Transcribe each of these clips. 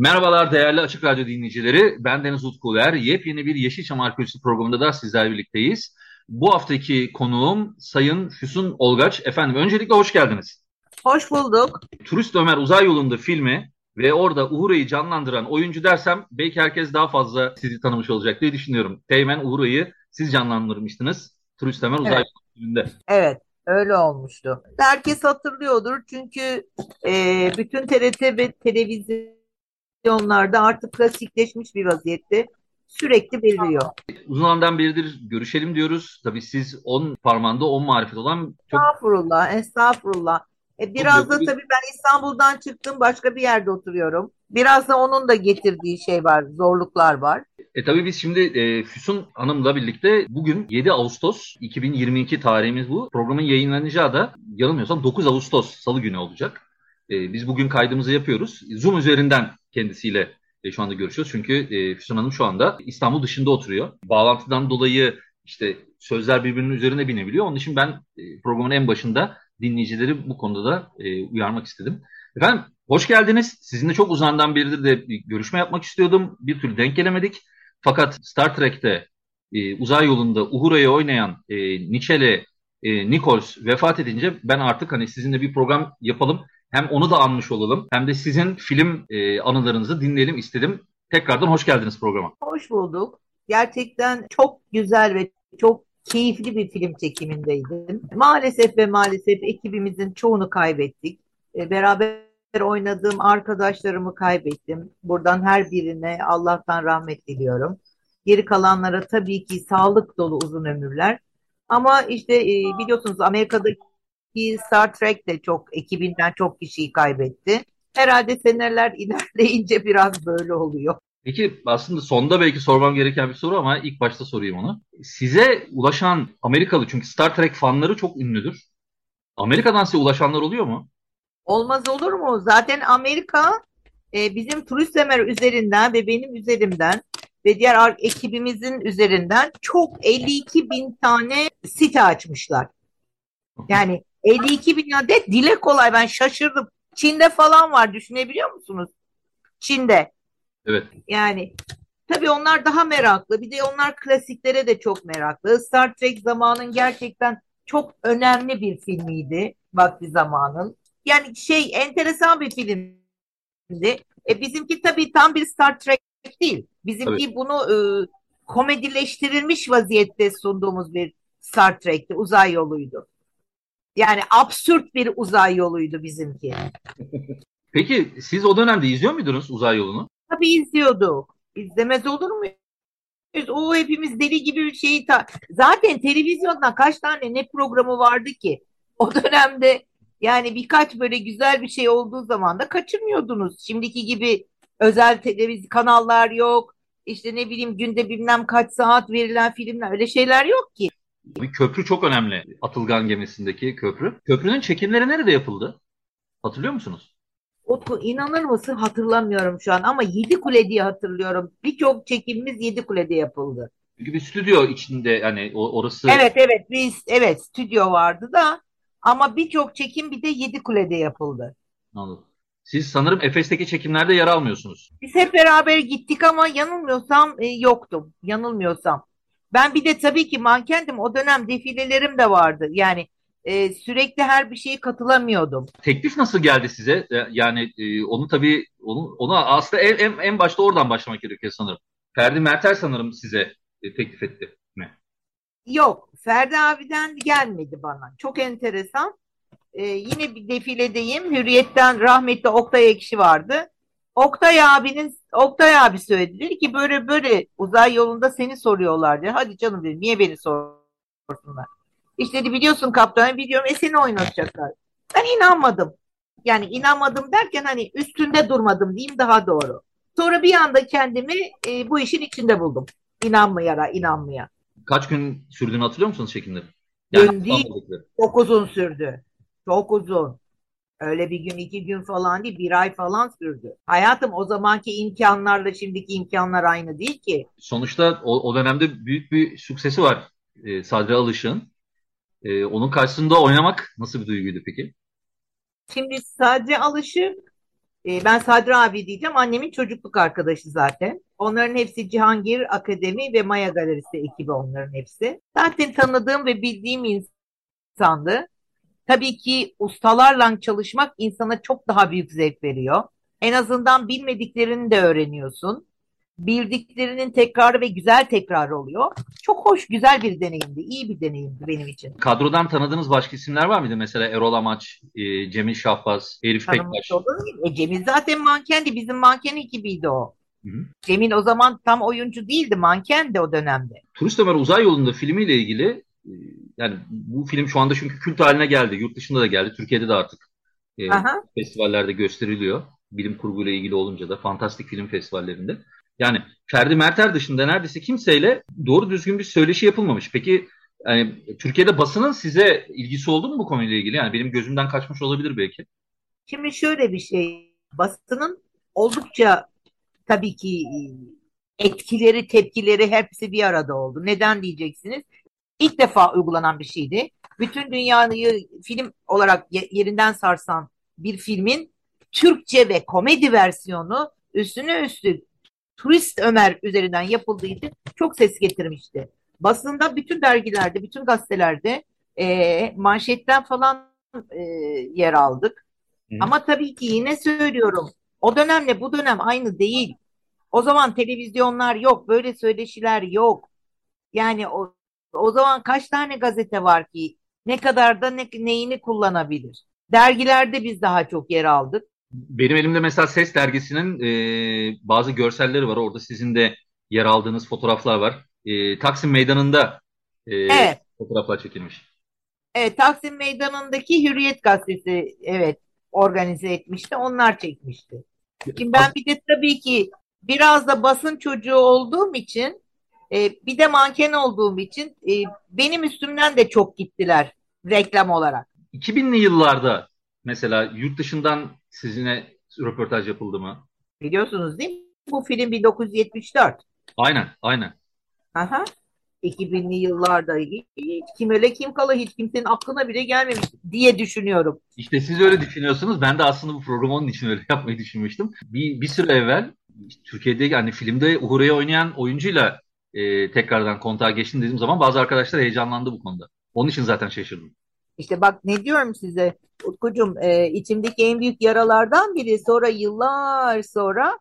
Merhabalar değerli Açık Radyo dinleyicileri. Ben Deniz Utkuler. Yepyeni bir Yeşilçam Arkeolojisi programında da sizlerle birlikteyiz. Bu haftaki konuğum Sayın Füsun Olgaç. Efendim öncelikle hoş geldiniz. Hoş bulduk. Turist Ömer Uzay Yolu'nda filmi ve orada Uhura'yı canlandıran oyuncu dersem belki herkes daha fazla sizi tanımış olacak diye düşünüyorum. Teğmen Uhura'yı siz canlandırmıştınız. Turist Ömer Uzay Evet. Yolu filminde. Evet, öyle olmuştu. Herkes hatırlıyordur çünkü e, bütün TRT ve televizyonlarda artık klasikleşmiş bir vaziyette sürekli veriliyor. Uzun zamandan beridir görüşelim diyoruz. Tabii siz on parmağında on marifet olan çok Estağfurullah, estağfurullah. E, biraz da tabii ben İstanbul'dan çıktım, başka bir yerde oturuyorum. Biraz da onun da getirdiği şey var, zorluklar var. E tabii biz şimdi e, Füsun Hanım'la birlikte bugün 7 Ağustos 2022 tarihimiz bu. Programın yayınlanacağı da yanılmıyorsam 9 Ağustos Salı günü olacak. E, biz bugün kaydımızı yapıyoruz. Zoom üzerinden kendisiyle e, şu anda görüşüyoruz. Çünkü e, Füsun Hanım şu anda İstanbul dışında oturuyor. Bağlantıdan dolayı işte sözler birbirinin üzerine binebiliyor. Onun için ben e, programın en başında dinleyicileri bu konuda da e, uyarmak istedim. Efendim hoş geldiniz. Sizinle çok uzandan beridir de bir görüşme yapmak istiyordum. Bir türlü denk gelemedik. Fakat Star Trek'te e, uzay yolunda Uhura'yı oynayan e, Nichelle e, Nichols vefat edince ben artık hani sizinle bir program yapalım. Hem onu da anmış olalım hem de sizin film e, anılarınızı dinleyelim istedim. Tekrardan hoş geldiniz programa. Hoş bulduk. Gerçekten çok güzel ve çok keyifli bir film çekimindeydim. Maalesef ve maalesef ekibimizin çoğunu kaybettik. E, Beraber oynadığım arkadaşlarımı kaybettim. Buradan her birine Allah'tan rahmet diliyorum. Geri kalanlara tabii ki sağlık dolu uzun ömürler. Ama işte e, biliyorsunuz Amerika'daki Star Trek de çok ekibinden çok kişiyi kaybetti. Herhalde seneler ilerleyince biraz böyle oluyor. Peki aslında sonda belki sormam gereken bir soru ama ilk başta sorayım onu. Size ulaşan Amerikalı çünkü Star Trek fanları çok ünlüdür. Amerika'dan size ulaşanlar oluyor mu? Olmaz olur mu? Zaten Amerika e, bizim turist semer üzerinden ve benim üzerimden ve diğer ekibimizin üzerinden çok 52 bin tane site açmışlar. Yani 52 bin adet dile kolay ben şaşırdım. Çin'de falan var düşünebiliyor musunuz? Çin'de. Evet. Yani tabii onlar daha meraklı. Bir de onlar klasiklere de çok meraklı. Star Trek zamanın gerçekten çok önemli bir filmiydi vakti zamanın. Yani şey enteresan bir filmdi. E, bizimki tabii tam bir Star Trek değil. Bizimki bunu e, komedileştirilmiş vaziyette sunduğumuz bir Star Trek'ti. Uzay yoluydu. Yani absürt bir uzay yoluydu bizimki. Peki siz o dönemde izliyor muydunuz uzay yolunu? Tabii izliyorduk. İzlemez olur muyuz? O hepimiz deli gibi bir şeyi ta- zaten televizyondan kaç tane ne programı vardı ki? O dönemde yani birkaç böyle güzel bir şey olduğu zaman da kaçırmıyordunuz. Şimdiki gibi özel televizyon kanallar yok. İşte ne bileyim günde bilmem kaç saat verilen filmler öyle şeyler yok ki. Bir köprü çok önemli. Atılgan gemisindeki köprü. Köprünün çekimleri nerede yapıldı? Hatırlıyor musunuz? Utku inanır mısın hatırlamıyorum şu an ama Yedikule diye hatırlıyorum. Birçok çekimimiz Yedikule'de yapıldı. Çünkü bir stüdyo içinde yani o- orası Evet evet biz evet stüdyo vardı da ama birçok çekim bir de Yedikule'de yapıldı. Anladım. Siz sanırım Efes'teki çekimlerde yer almıyorsunuz. Biz hep beraber gittik ama yanılmıyorsam e, yoktum. Yanılmıyorsam. Ben bir de tabii ki mankendim. O dönem defilelerim de vardı. Yani e, sürekli her bir şeye katılamıyordum. Teklif nasıl geldi size? E, Yani e, onu tabii onu, ona aslında en, en, en başta oradan başlamak gerekiyor sanırım. Ferdi Mertel sanırım size e, teklif etti mi? Yok, Ferdi abiden gelmedi bana. Çok enteresan. E, yine bir defiledeyim. Hürriyet'ten rahmetli Oktay Ekşi vardı. Oktay abinin Oktay abi söyledi. Dedi ki böyle böyle uzay yolunda seni soruyorlar dedi. Hadi canım dedi. Niye beni sorsunlar? İşte dedi biliyorsun kaptanı biliyorum. E seni oynatacaklar. Ben inanmadım. Yani inanmadım derken hani üstünde durmadım diyeyim daha doğru. Sonra bir anda kendimi e, bu işin içinde buldum. İnanmayara, inanmaya. Kaç gün sürdüğünü hatırlıyor musunuz çekimleri? Gün değil, çok uzun sürdü. Çok uzun. Öyle bir gün, iki gün falan değil, bir ay falan sürdü. Hayatım o zamanki imkanlarla şimdiki imkanlar aynı değil ki. Sonuçta o, o dönemde büyük bir suksesi var e, Sadri Alışık'ın. E, onun karşısında oynamak nasıl bir duyguydu peki? Şimdi Sadri Alışık, e, ben Sadri abi diyeceğim, annemin çocukluk arkadaşı zaten. Onların hepsi Cihangir Akademi ve Maya Galerisi ekibi onların hepsi. Zaten tanıdığım ve bildiğim insandı. Tabii ki ustalarla çalışmak insana çok daha büyük zevk veriyor. En azından bilmediklerini de öğreniyorsun. Bildiklerinin tekrarı ve güzel tekrarı oluyor. Çok hoş, güzel bir deneyimdi. iyi bir deneyimdi benim için. Kadrodan tanıdığınız başka isimler var mıydı? Mesela Erol Amaç, e, Cemil Şahbaz, Elif Pektaş. E, Cemil zaten mankendi. Bizim manken ekibiydi o. Hı hı. Cemil o zaman tam oyuncu değildi, mankendi o dönemde. Turist Ömer Uzay Yolu'nda filmiyle ilgili yani bu film şu anda çünkü kült haline geldi. Yurt dışında da geldi. Türkiye'de de artık e, festivallerde gösteriliyor. Bilim kurguyla ilgili olunca da fantastik film festivallerinde. Yani Ferdi Merter dışında neredeyse kimseyle doğru düzgün bir söyleşi yapılmamış. Peki yani Türkiye'de basının size ilgisi oldu mu bu konuyla ilgili? Yani benim gözümden kaçmış olabilir belki. Şimdi şöyle bir şey. Basının oldukça tabii ki etkileri, tepkileri hepsi bir arada oldu. Neden diyeceksiniz? İlk defa uygulanan bir şeydi. Bütün dünyayı film olarak yerinden sarsan bir filmin Türkçe ve komedi versiyonu üstüne üstlük Turist Ömer üzerinden yapıldıydı. Çok ses getirmişti. Basında bütün dergilerde, bütün gazetelerde e, manşetten falan e, yer aldık. Hı. Ama tabii ki yine söylüyorum. O dönemle bu dönem aynı değil. O zaman televizyonlar yok, böyle söyleşiler yok. Yani o o zaman kaç tane gazete var ki? Ne kadar da ne, neyini kullanabilir? Dergilerde biz daha çok yer aldık. Benim elimde mesela Ses dergisinin e, bazı görselleri var. Orada sizin de yer aldığınız fotoğraflar var. E, Taksim Meydanı'nda e, evet. fotoğraflar çekilmiş. Evet, Taksim Meydanı'ndaki Hürriyet Gazetesi evet organize etmişti. Onlar çekmişti. Şimdi ben bir de tabii ki biraz da basın çocuğu olduğum için e, bir de manken olduğum için e, benim üstümden de çok gittiler reklam olarak. 2000'li yıllarda mesela yurt dışından sizinle röportaj yapıldı mı? Biliyorsunuz değil mi? Bu film 1974. Aynen, aynen. Aha. 2000'li yıllarda kim öyle kim kala hiç kimsenin aklına bile gelmemiş diye düşünüyorum. İşte siz öyle düşünüyorsunuz. Ben de aslında bu programı onun için öyle yapmayı düşünmüştüm. Bir, bir süre evvel Türkiye'de yani filmde Uğur'u oynayan oyuncuyla e, tekrardan kontağa geçtin dediğim zaman bazı arkadaşlar heyecanlandı bu konuda. Onun için zaten şaşırdım. İşte bak ne diyorum size Utkucuğum e, içimdeki en büyük yaralardan biri sonra yıllar sonra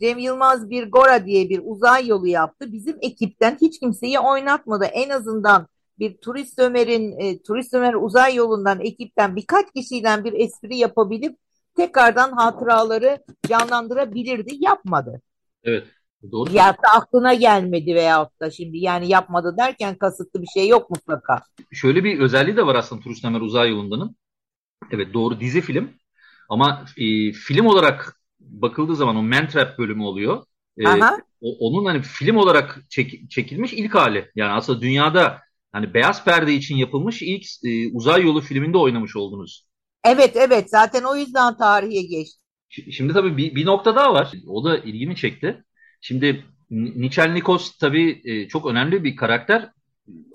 Cem Yılmaz bir Gora diye bir uzay yolu yaptı. Bizim ekipten hiç kimseyi oynatmadı. En azından bir turist Ömer'in e, turist Ömer uzay yolundan ekipten birkaç kişiyle bir espri yapabilip tekrardan hatıraları canlandırabilirdi. Yapmadı. Evet. Doğru. Ya aklına gelmedi veyahut da şimdi yani yapmadı derken kasıtlı bir şey yok mutlaka. Şöyle bir özelliği de var aslında Turist Ömer Uzay Yolunda'nın. Evet doğru dizi film ama e, film olarak bakıldığı zaman o Mantrap bölümü oluyor. E, o, onun hani film olarak çek, çekilmiş ilk hali. Yani aslında dünyada hani beyaz perde için yapılmış ilk e, uzay yolu filminde oynamış oldunuz. Evet evet zaten o yüzden tarihe geçti. Şimdi tabii bir, bir nokta daha var. O da ilgimi çekti. Şimdi Nichel Nikos tabii e, çok önemli bir karakter.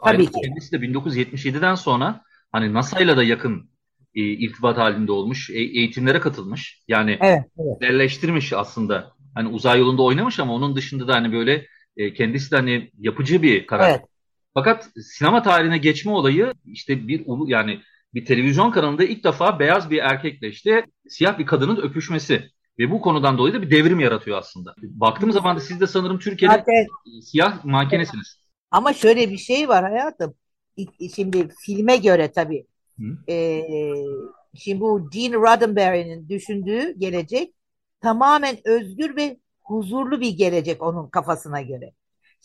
Tabii ki. Kendisi de 1977'den sonra hani NASA'yla da yakın e, irtibat halinde olmuş, e, eğitimlere katılmış. Yani evet, evet. yerleştirmiş aslında. Hani uzay yolunda oynamış ama onun dışında da hani böyle e, kendisi de hani yapıcı bir karakter. Evet. Fakat sinema tarihine geçme olayı işte bir ulu yani bir televizyon kanalında ilk defa beyaz bir erkekle işte siyah bir kadının öpüşmesi. Ve bu konudan dolayı da bir devrim yaratıyor aslında. Baktığım zaman da siz de sanırım Türkiye'de Zaten, siyah mankenesiniz. Ama şöyle bir şey var hayatım. Şimdi filme göre tabii. E, şimdi bu Gene Roddenberry'nin düşündüğü gelecek tamamen özgür ve huzurlu bir gelecek onun kafasına göre.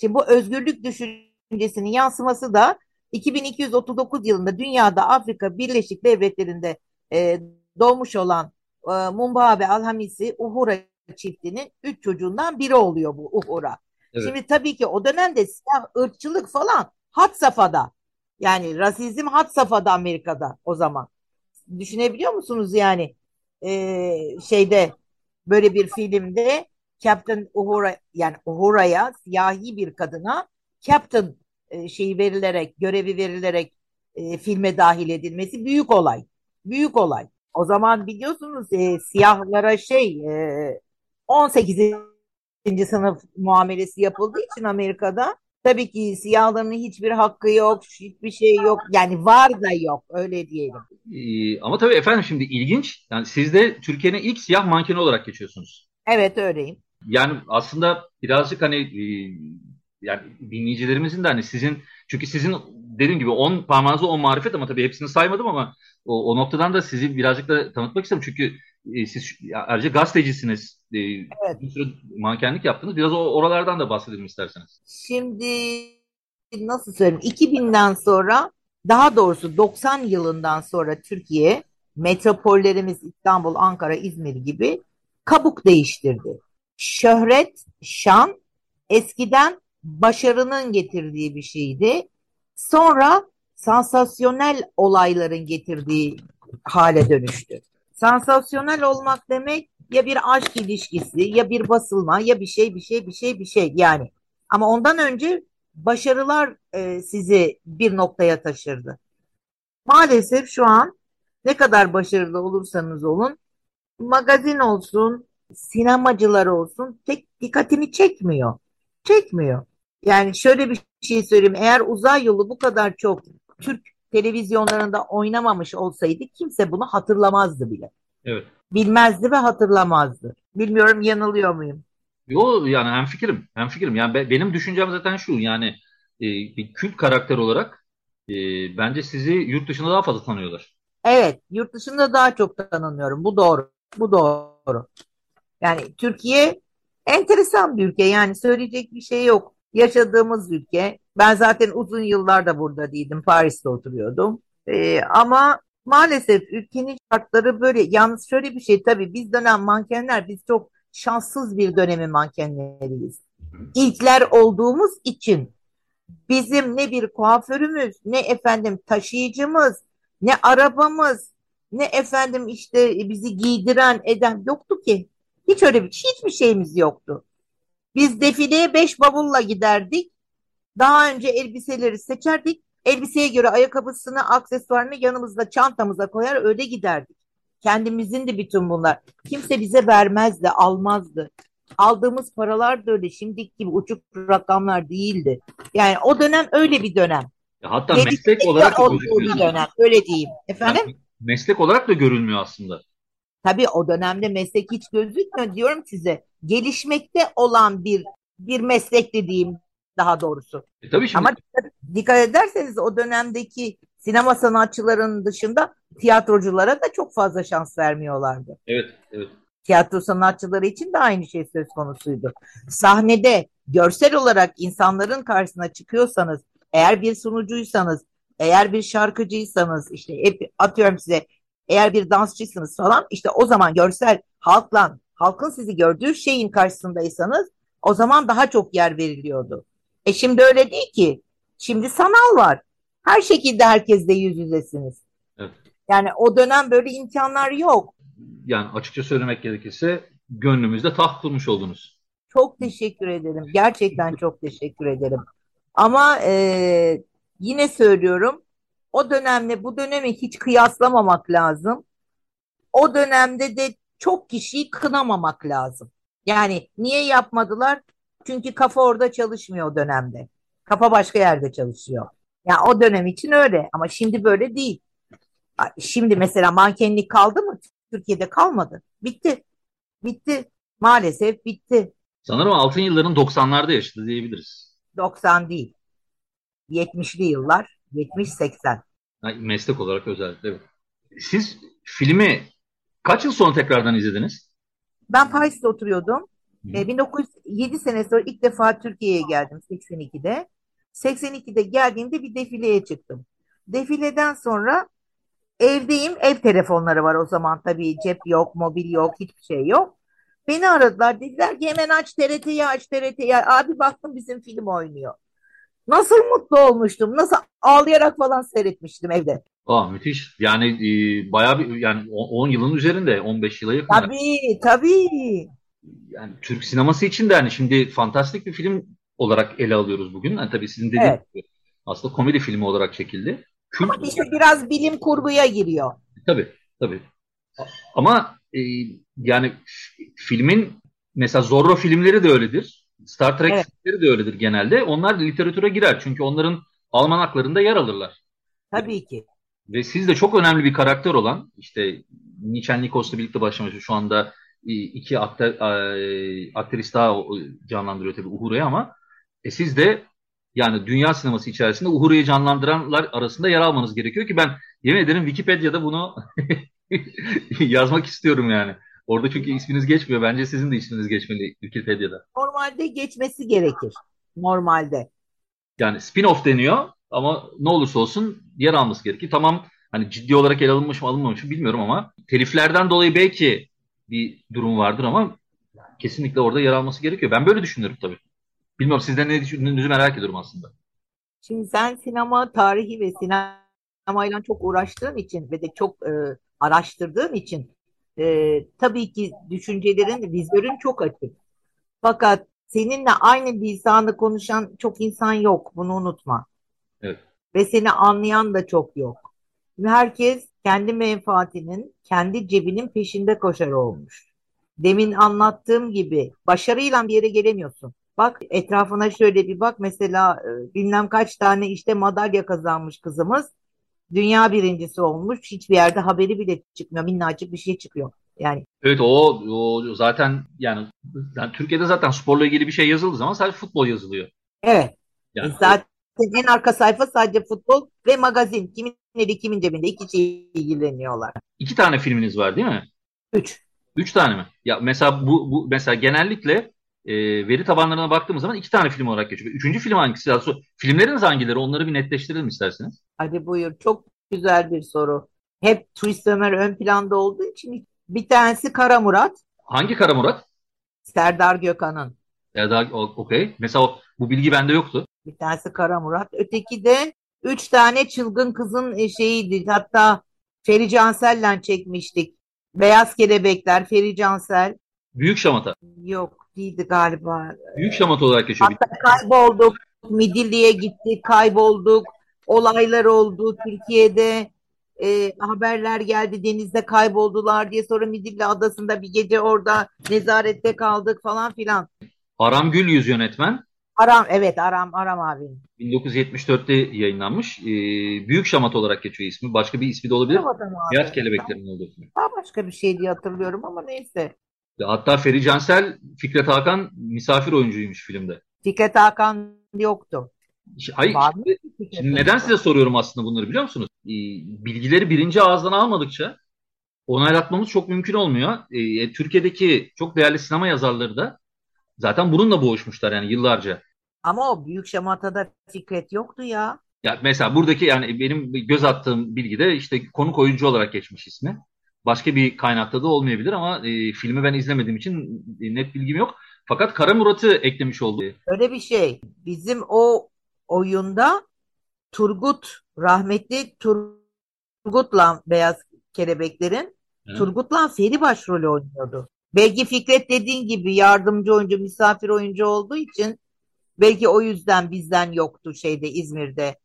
Şimdi bu özgürlük düşüncesinin yansıması da 2239 yılında dünyada Afrika Birleşik Devletleri'nde e, doğmuş olan e, Mumbabe Alhamisi Uhura çiftinin üç çocuğundan biri oluyor bu Uhura. Evet. Şimdi tabii ki o dönemde siyah ırkçılık falan hat safhada. Yani rasizm hat safhada Amerika'da o zaman. Düşünebiliyor musunuz yani e, şeyde böyle bir filmde Captain Uhura yani Uhura'ya siyahi bir kadına Captain e, şeyi verilerek görevi verilerek e, filme dahil edilmesi büyük olay. Büyük olay. O zaman biliyorsunuz e, siyahlara şey e, 18. sınıf muamelesi yapıldığı için Amerika'da tabii ki siyahların hiçbir hakkı yok, hiçbir şey yok. Yani var da yok öyle diyelim. Ee, ama tabii efendim şimdi ilginç. Yani siz de Türkiye'nin ilk siyah mankeni olarak geçiyorsunuz. Evet öyleyim. Yani aslında birazcık hani e, yani dinleyicilerimizin de hani sizin çünkü sizin dediğim gibi 10 parmağınızda 10 marifet ama tabii hepsini saymadım ama o, o noktadan da sizi birazcık da tanıtmak istedim. Çünkü e, siz ayrıca gazetecisiniz. E, evet. Bir sürü mankenlik yaptınız. Biraz o, oralardan da bahsedelim isterseniz. Şimdi nasıl söyleyeyim 2000'den sonra daha doğrusu 90 yılından sonra Türkiye metropollerimiz İstanbul, Ankara, İzmir gibi kabuk değiştirdi. Şöhret, şan eskiden başarının getirdiği bir şeydi. Sonra sansasyonel olayların getirdiği hale dönüştü. Sansasyonel olmak demek ya bir aşk ilişkisi ya bir basılma ya bir şey bir şey bir şey bir şey yani. Ama ondan önce başarılar e, sizi bir noktaya taşırdı. Maalesef şu an ne kadar başarılı olursanız olun magazin olsun, sinemacılar olsun tek dikkatini çekmiyor. Çekmiyor. Yani şöyle bir şey söyleyeyim. Eğer uzay yolu bu kadar çok Türk televizyonlarında oynamamış olsaydı kimse bunu hatırlamazdı bile. Evet. Bilmezdi ve hatırlamazdı. Bilmiyorum yanılıyor muyum? Yo yani hem fikrim, hem fikrim. Yani be, benim düşüncem zaten şu yani e, bir kült karakter olarak e, bence sizi yurt dışında daha fazla tanıyorlar. Evet, yurt dışında daha çok tanınıyorum. Bu doğru. Bu doğru. Yani Türkiye enteresan bir ülke. Yani söyleyecek bir şey yok. Yaşadığımız ülke. Ben zaten uzun yıllar da burada değildim. Paris'te oturuyordum. Ee, ama maalesef ülkenin şartları böyle. Yalnız şöyle bir şey tabii biz dönem mankenler biz çok şanssız bir dönemi mankenleriyiz. İlkler olduğumuz için bizim ne bir kuaförümüz, ne efendim taşıyıcımız, ne arabamız, ne efendim işte bizi giydiren eden yoktu ki. Hiç öyle bir hiçbir şeyimiz yoktu. Biz defileye beş bavulla giderdik. Daha önce elbiseleri seçerdik. Elbiseye göre ayakkabısını, aksesuarını yanımızda çantamıza koyar öyle giderdik. Kendimizin de bütün bunlar. Kimse bize vermezdi, almazdı. Aldığımız paralar da öyle şimdiki gibi uçuk rakamlar değildi. Yani o dönem öyle bir dönem. Hatta meslek olarak da bir dönem. Öyle diyeyim. Efendim? Yani meslek olarak da görülmüyor aslında. Tabii o dönemde meslek hiç gözükmüyor diyorum size. Gelişmekte olan bir bir meslek dediğim daha doğrusu. E, tabii şimdi... Ama dikkat, dikkat ederseniz o dönemdeki sinema sanatçılarının dışında tiyatroculara da çok fazla şans vermiyorlardı. Evet, evet. Tiyatro sanatçıları için de aynı şey söz konusuydu. Sahnede görsel olarak insanların karşısına çıkıyorsanız, eğer bir sunucuysanız, eğer bir şarkıcıysanız, işte hep atıyorum size eğer bir dansçısınız falan işte o zaman görsel halkla halkın sizi gördüğü şeyin karşısındaysanız o zaman daha çok yer veriliyordu. E şimdi öyle değil ki. Şimdi sanal var. Her şekilde herkesle yüz yüzesiniz. Evet. Yani o dönem böyle imkanlar yok. Yani açıkça söylemek gerekirse gönlümüzde taht kurmuş oldunuz. Çok teşekkür ederim. Gerçekten çok teşekkür ederim. Ama e, yine söylüyorum o dönemle bu dönemi hiç kıyaslamamak lazım. O dönemde de çok kişiyi kınamamak lazım. Yani niye yapmadılar? Çünkü kafa orada çalışmıyor o dönemde. Kafa başka yerde çalışıyor. Yani o dönem için öyle ama şimdi böyle değil. Şimdi mesela mankenlik kaldı mı? Türkiye'de kalmadı. Bitti. Bitti. Maalesef bitti. Sanırım altın yılların 90'larda yaşadı diyebiliriz. 90 değil. 70'li yıllar 70-80. Meslek olarak özellikle. Evet. Siz filmi kaç yıl sonra tekrardan izlediniz? Ben Paris'te oturuyordum. E, 1907 sene sonra ilk defa Türkiye'ye geldim 82'de. 82'de geldiğimde bir defileye çıktım. Defileden sonra evdeyim. Ev telefonları var o zaman tabii. Cep yok, mobil yok, hiçbir şey yok. Beni aradılar. Dediler ki hemen aç TRT'yi aç TRT'yi. Abi baktım bizim film oynuyor. Nasıl mutlu olmuştum. Nasıl ağlayarak falan seyretmiştim evde. Aa, müthiş. Yani e, bayağı bir yani 10 yılın üzerinde 15 yıla yakın. Tabii tabii. Yani Türk sineması için de hani şimdi fantastik bir film olarak ele alıyoruz bugün. Yani tabii sizin dediğiniz Evet. gibi aslında komedi filmi olarak çekildi. Kült Ama işte biraz bilim kurguya giriyor. tabii tabii. Ama e, yani filmin mesela Zorro filmleri de öyledir. Star Trek Evet. filmleri de öyledir genelde. Onlar literatüre girer. Çünkü onların almanaklarında yer alırlar. Tabii ki. Ve siz de çok önemli bir karakter olan işte Niçen Nikos'la birlikte başlamış şu anda e, iki aktör, e, aktris daha canlandırıyor tabii Uhuru'yu ama e, siz de yani dünya sineması içerisinde Uhuru'yu canlandıranlar arasında yer almanız gerekiyor ki ben yemin ederim Wikipedia'da bunu yazmak istiyorum yani. Orada çünkü isminiz geçmiyor. Bence sizin de isminiz geçmeli Wikipedia'da. Normalde geçmesi gerekir. Normalde. Yani spin-off deniyor ama ne olursa olsun yer alması gerekir. Tamam hani ciddi olarak ele alınmış mı alınmamış mı bilmiyorum ama teliflerden dolayı belki bir durum vardır ama kesinlikle orada yer alması gerekiyor. Ben böyle düşünüyorum tabii. Bilmiyorum sizden ne düşündüğünüzü merak ediyorum aslında. Şimdi sen sinema tarihi ve sinemayla çok uğraştığın için ve de çok e, araştırdığın için e, tabii ki düşüncelerin, vizörün çok açık. Fakat seninle aynı lisanı konuşan çok insan yok. Bunu unutma. Evet. Ve seni anlayan da çok yok. Herkes kendi menfaatinin, kendi cebinin peşinde koşar olmuş. Demin anlattığım gibi başarıyla bir yere gelemiyorsun. Bak etrafına şöyle bir bak mesela e, bilmem kaç tane işte madalya kazanmış kızımız. Dünya birincisi olmuş. Hiçbir yerde haberi bile çıkmıyor. Minnacık bir şey çıkıyor. Yani Evet o, o zaten yani, yani Türkiye'de zaten sporla ilgili bir şey yazıldığı zaman sadece futbol yazılıyor. evet. Yani Zaten en arka sayfa sadece futbol ve magazin. Kimin eli kimin cebinde iki şey ilgileniyorlar. iki tane filminiz var değil mi? Üç. Üç tane mi? Ya mesela bu, bu mesela genellikle e, veri tabanlarına baktığımız zaman iki tane film olarak geçiyor. Üçüncü film hangisi? Sonra filmleriniz hangileri? Onları bir netleştirelim isterseniz. Hadi buyur. Çok güzel bir soru. Hep Turist Ömer ön planda olduğu için bir tanesi Kara Murat, Hangi Kara Murat? Serdar Gökhan'ın. O- okey. Mesela bu bilgi bende yoktu. Bir tanesi Kara Murat. Öteki de üç tane çılgın kızın e, şeyiydi. Hatta Feri Cansel'le çekmiştik. Beyaz Kelebekler, Feri Cansel. Büyük Şamata. Yok değildi galiba. Büyük Şamata olarak geçiyor. Hatta kaybolduk. Midilli'ye gittik, kaybolduk. Olaylar oldu Türkiye'de. e, haberler geldi denizde kayboldular diye. Sonra Midilli Adası'nda bir gece orada nezarette kaldık falan filan. Aram Gülyüz yönetmen. Aram evet Aram Aram abim. 1974'te yayınlanmış. Ee, Büyük Şamata olarak geçiyor ismi. Başka bir ismi de olabilir. Abi. Beyaz Kelebeklerin olduğu. Daha başka bir şey diye hatırlıyorum ama neyse. Hatta Feri Cansel, Fikret Hakan misafir oyuncuymuş filmde. Fikret Hakan yoktu. Hayır, mı? Şimdi neden size soruyorum aslında bunları biliyor musunuz? Ee, bilgileri birinci ağızdan almadıkça onaylatmamız çok mümkün olmuyor. Ee, Türkiye'deki çok değerli sinema yazarları da zaten bununla boğuşmuşlar yani yıllarca. Ama o Büyük Şamata'da Fikret yoktu ya. Ya mesela buradaki yani benim göz attığım bilgide işte konuk oyuncu olarak geçmiş ismi. Başka bir kaynakta da olmayabilir ama e, filmi ben izlemediğim için e, net bilgim yok. Fakat Kara Murat'ı eklemiş oldu. Öyle bir şey. Bizim o oyunda Turgut, rahmetli Turgut'la Beyaz Kelebeklerin Hı. Turgut'la Feri başrolü oynuyordu. Belki Fikret dediğin gibi yardımcı oyuncu, misafir oyuncu olduğu için belki o yüzden bizden yoktu şeyde İzmir'de,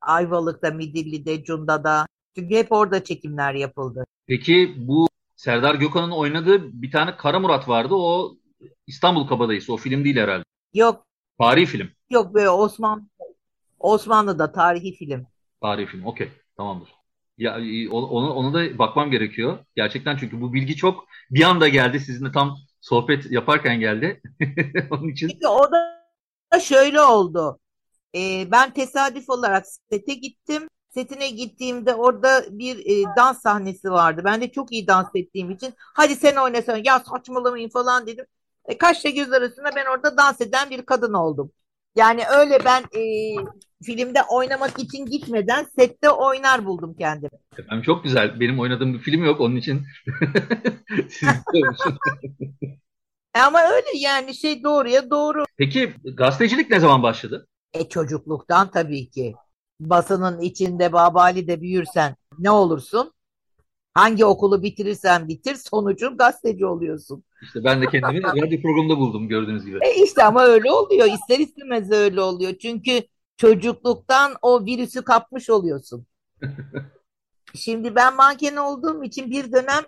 Ayvalık'ta, Midilli'de, Cunda'da. Çünkü hep orada çekimler yapıldı. Peki bu Serdar Gökhan'ın oynadığı bir tane Kara Murat vardı. O İstanbul Kabadayısı. O film değil herhalde. Yok, Tarihi film. yok böyle Osman Osmanlı'da tarihi film. Tarihi film. Okey. Tamamdır. Ya onu, onu da bakmam gerekiyor. Gerçekten çünkü bu bilgi çok bir anda geldi. Sizinle tam sohbet yaparken geldi. Onun için Çünkü o da şöyle oldu. Ee, ben tesadüf olarak sete gittim. Setine gittiğimde orada bir e, dans sahnesi vardı. Ben de çok iyi dans ettiğim için hadi sen oynasana ya saçmalamayın falan dedim. E, kaşla göz arasında ben orada dans eden bir kadın oldum. Yani öyle ben e, filmde oynamak için gitmeden sette oynar buldum kendimi. Efendim çok güzel. Benim oynadığım bir film yok. Onun için siz E Ama öyle yani şey doğruya doğru. Peki gazetecilik ne zaman başladı? E çocukluktan tabii ki. Basının içinde Babali'de büyürsen ne olursun? Hangi okulu bitirirsen bitir sonucu gazeteci oluyorsun. İşte ben de kendimi radyo programında buldum gördüğünüz gibi. E işte ama öyle oluyor. İster istemez öyle oluyor. Çünkü çocukluktan o virüsü kapmış oluyorsun. Şimdi ben manken olduğum için bir dönem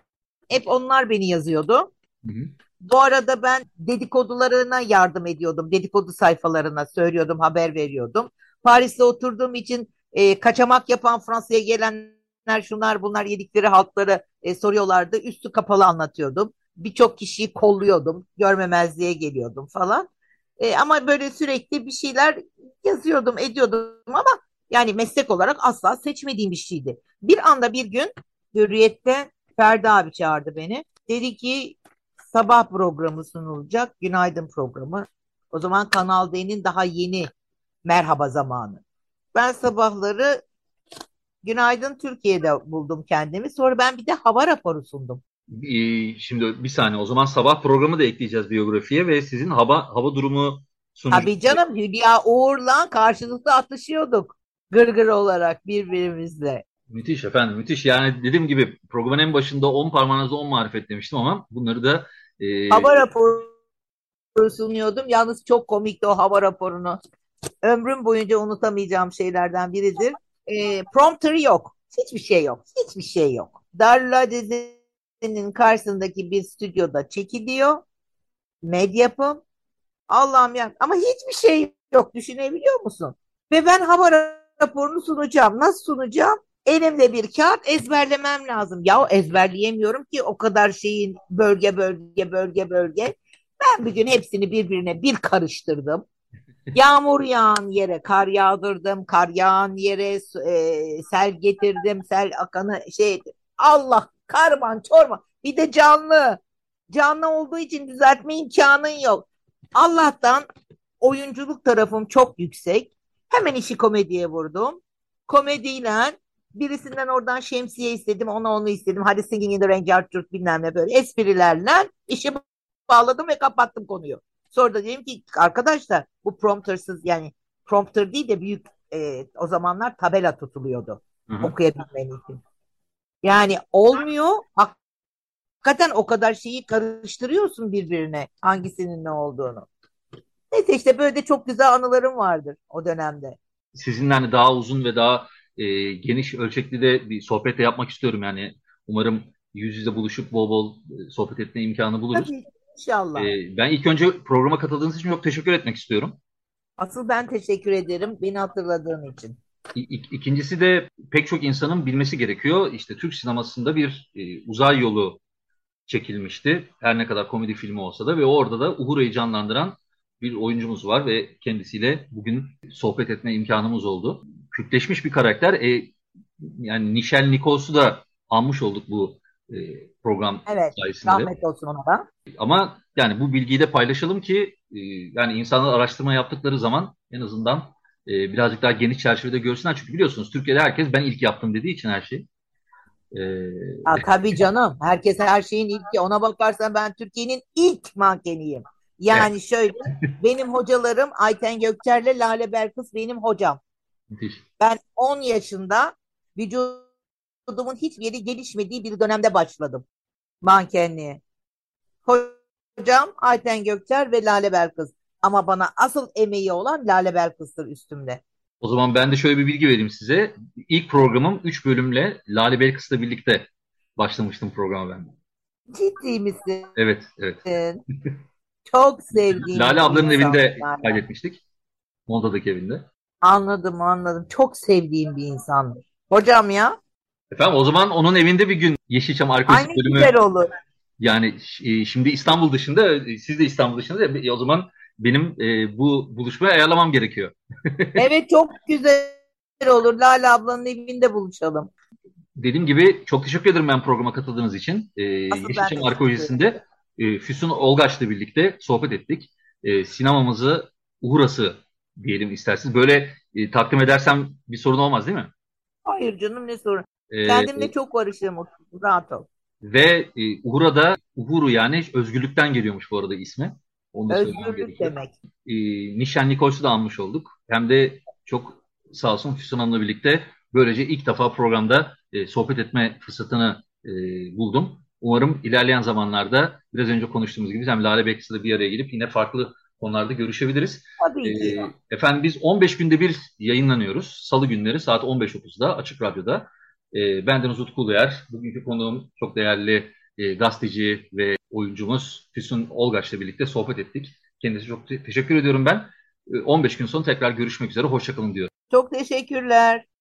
hep onlar beni yazıyordu. Hı hı. Bu arada ben dedikodularına yardım ediyordum. Dedikodu sayfalarına söylüyordum, haber veriyordum. Paris'te oturduğum için e, kaçamak yapan Fransa'ya gelenler şunlar bunlar yedikleri halkları e, soruyorlardı. Üstü kapalı anlatıyordum. Birçok kişiyi kolluyordum. Görmemezliğe geliyordum falan. E, ama böyle sürekli bir şeyler yazıyordum, ediyordum ama yani meslek olarak asla seçmediğim bir şeydi. Bir anda bir gün Hürriyet'te Ferdi abi çağırdı beni. Dedi ki sabah programı sunulacak, günaydın programı. O zaman Kanal D'nin daha yeni merhaba zamanı. Ben sabahları Günaydın Türkiye'de buldum kendimi. Sonra ben bir de hava raporu sundum. Şimdi bir saniye o zaman sabah programı da ekleyeceğiz biyografiye ve sizin hava hava durumu sunucu. Tabii canım Hülya Uğur'la karşılıklı atışıyorduk. Gırgır olarak birbirimizle. Müthiş efendim müthiş. Yani dediğim gibi programın en başında 10 parmağınızda 10 marifet demiştim ama bunları da e, Hava raporu sunuyordum. Yalnız çok komikti o hava raporunu. Ömrüm boyunca unutamayacağım şeylerden biridir. E, prompter yok. Hiçbir şey yok. Hiçbir şey yok. Darla dizinin karşısındaki bir stüdyoda çekiliyor. Medyapım. Allah'ım ya. Ama hiçbir şey yok. Düşünebiliyor musun? Ve ben hava raporunu sunacağım. Nasıl sunacağım? Elimde bir kağıt ezberlemem lazım. Ya ezberleyemiyorum ki o kadar şeyin bölge bölge bölge bölge. Ben bir gün hepsini birbirine bir karıştırdım. Yağmur yağan yere kar yağdırdım, kar yağan yere e, sel getirdim, sel akanı şey Allah karman çorman bir de canlı. Canlı olduğu için düzeltme imkanın yok. Allah'tan oyunculuk tarafım çok yüksek. Hemen işi komediye vurdum. Komediyle birisinden oradan şemsiye istedim, ona onu istedim. Hadi Singing in the Rain, Arthur bilmem ne böyle esprilerle işi bağladım ve kapattım konuyu. Sonra da dedim ki arkadaşlar bu promptersız yani prompter değil de büyük e, o zamanlar tabela tutuluyordu Hı hı. okuyabilmen için. Yani olmuyor. Hakikaten o kadar şeyi karıştırıyorsun birbirine hangisinin ne olduğunu. Neyse işte böyle de çok güzel anılarım vardır o dönemde. sizinle hani daha uzun ve daha e, geniş ölçekli de bir sohbet de yapmak istiyorum yani. Umarım yüz yüze buluşup bol bol e, sohbet etme imkanı buluruz. Tabii inşallah. E, ben ilk önce programa katıldığınız için çok teşekkür etmek istiyorum. Asıl ben teşekkür ederim beni hatırladığın için. İkincisi de pek çok insanın bilmesi gerekiyor. İşte Türk sinemasında bir e, uzay yolu çekilmişti. Her ne kadar komedi filmi olsa da ve orada da Uhura'yı canlandıran bir oyuncumuz var ve kendisiyle bugün sohbet etme imkanımız oldu. Kültleşmiş bir karakter. E, yani Nichelle Nichols'u da anmış olduk bu e, program Evet sayesinde. rahmet olsun ona da. Ama yani bu bilgiyi de paylaşalım ki e, yani insanlar araştırma yaptıkları zaman en azından e, birazcık daha geniş çerçevede görsünler. Çünkü biliyorsunuz Türkiye'de herkes ben ilk yaptım dediği için her şey. E, Ha, tabii canım. Herkes her şeyin ilki. Ona bakarsan ben Türkiye'nin ilk mankeniyim. Yani şöyle benim hocalarım Ayten Gökçer'le Lale Belkıs benim hocam. Müthiş. Ben 10 yaşında vücudumun hiçbir yeri gelişmediği bir dönemde başladım mankenliğe. Hocam Ayten Gökçer ve Lale Belkıs. Ama bana asıl emeği olan Lale Belkıs'tır üstümde. O zaman ben de şöyle bir bilgi vereyim size. İlk programım 3 bölümle Lale Belkıs'la birlikte başlamıştım programa ben. Ciddi misin? Evet, evet. Çok sevdiğim Lale ablanın evinde kaydetmiştik. Molda'daki evinde. Anladım anladım. Çok sevdiğim bir insan. Hocam ya. Efendim o zaman onun evinde bir gün Yeşilçam Arkeolojik Aynı bölümü güzel olur. yani e, şimdi İstanbul dışında siz de İstanbul dışında e, o zaman benim e, bu buluşmayı ayarlamam gerekiyor. Evet çok güzel olur. Lale ablanın evinde buluşalım. Dediğim gibi çok teşekkür ederim ben programa katıldığınız için. E, Yeşilçam Arkeolojisi'nde e, Füsun Olgaç'la birlikte sohbet ettik. E, sinemamızı Uhurası diyelim isterseniz. Böyle e, takdim edersem bir sorun olmaz değil mi? Hayır canım ne sorun. E, Kendimle çok barışığım. Rahat ol. Ve e, Uhura da Uhuru yani özgürlükten geliyormuş bu arada ismi. Onu da Özgürlük demek. E, Nişan Nikols'u da almış olduk. Hem de çok sağ olsun Füsun Hanım'la birlikte böylece ilk defa programda e, sohbet etme fırsatını e, buldum. Umarım ilerleyen zamanlarda biraz önce konuştuğumuz gibi hem Lale Bekçi'yle bir araya gelip yine farklı konularda görüşebiliriz. Tabii ki. E, efendim biz 15 günde bir yayınlanıyoruz. Salı günleri saat 15.30'da Açık Radyo'da. E, bendeniz Utku Uluyer. Bugünkü konuğum çok değerli e, gazeteci ve oyuncumuz Füsun Olgaç'la birlikte sohbet ettik. Kendisine çok te- teşekkür ediyorum ben. E, 15 gün sonra tekrar görüşmek üzere. Hoşçakalın diyorum. Çok teşekkürler.